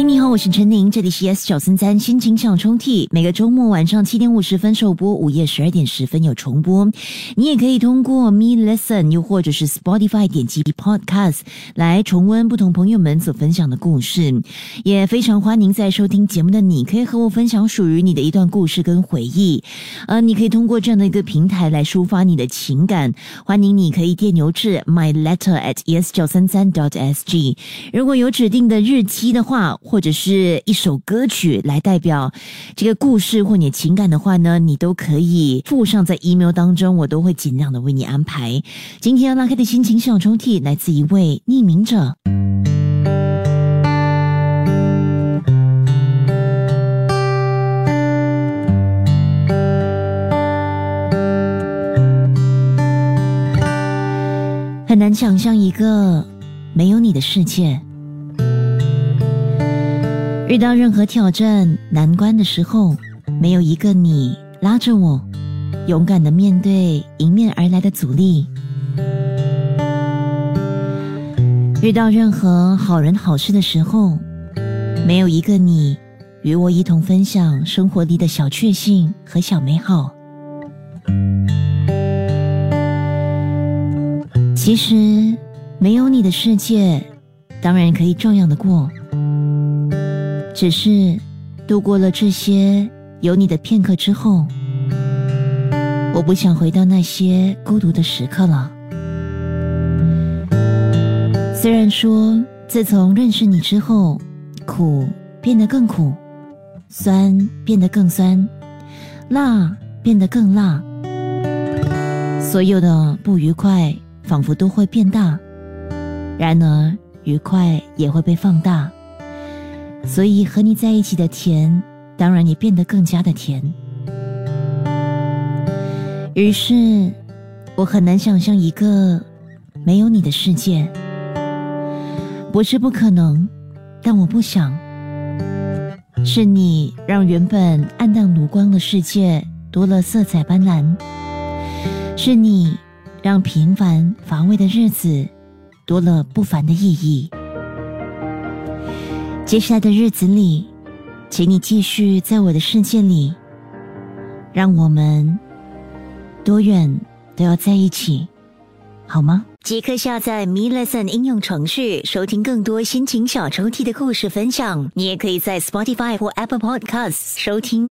嗨，你好，我是陈宁，这里是 S 小森三心情小抽屉。每个周末晚上七点五十分首播，午夜十二点十分有重播。你也可以通过 Me Listen，又或者是 Spotify 点击 Podcast 来重温不同朋友们所分享的故事。也非常欢迎在收听节目的你，可以和我分享属于你的一段故事跟回忆。呃，你可以通过这样的一个平台来抒发你的情感。欢迎你可以电邮至 My Letter at es 九三三 dot sg。如果有指定的日期的话。或者是一首歌曲来代表这个故事或你情感的话呢，你都可以附上在 email 当中，我都会尽量的为你安排。今天要拉开的心情小抽屉来自一位匿名者，很难想象一个没有你的世界。遇到任何挑战难关的时候，没有一个你拉着我，勇敢的面对迎面而来的阻力；遇到任何好人好事的时候，没有一个你与我一同分享生活里的小确幸和小美好。其实，没有你的世界，当然可以照样的过。只是度过了这些有你的片刻之后，我不想回到那些孤独的时刻了。虽然说自从认识你之后，苦变得更苦，酸变得更酸，辣变得更辣，所有的不愉快仿佛都会变大，然而愉快也会被放大。所以和你在一起的甜，当然也变得更加的甜。于是，我很难想象一个没有你的世界。不是不可能，但我不想。是你让原本暗淡无光的世界多了色彩斑斓。是你让平凡乏味的日子多了不凡的意义。接下来的日子里，请你继续在我的世界里，让我们多远都要在一起，好吗？即刻下载 Me Lesson 应用程序，收听更多心情小抽屉的故事分享。你也可以在 Spotify 或 Apple Podcasts 收听。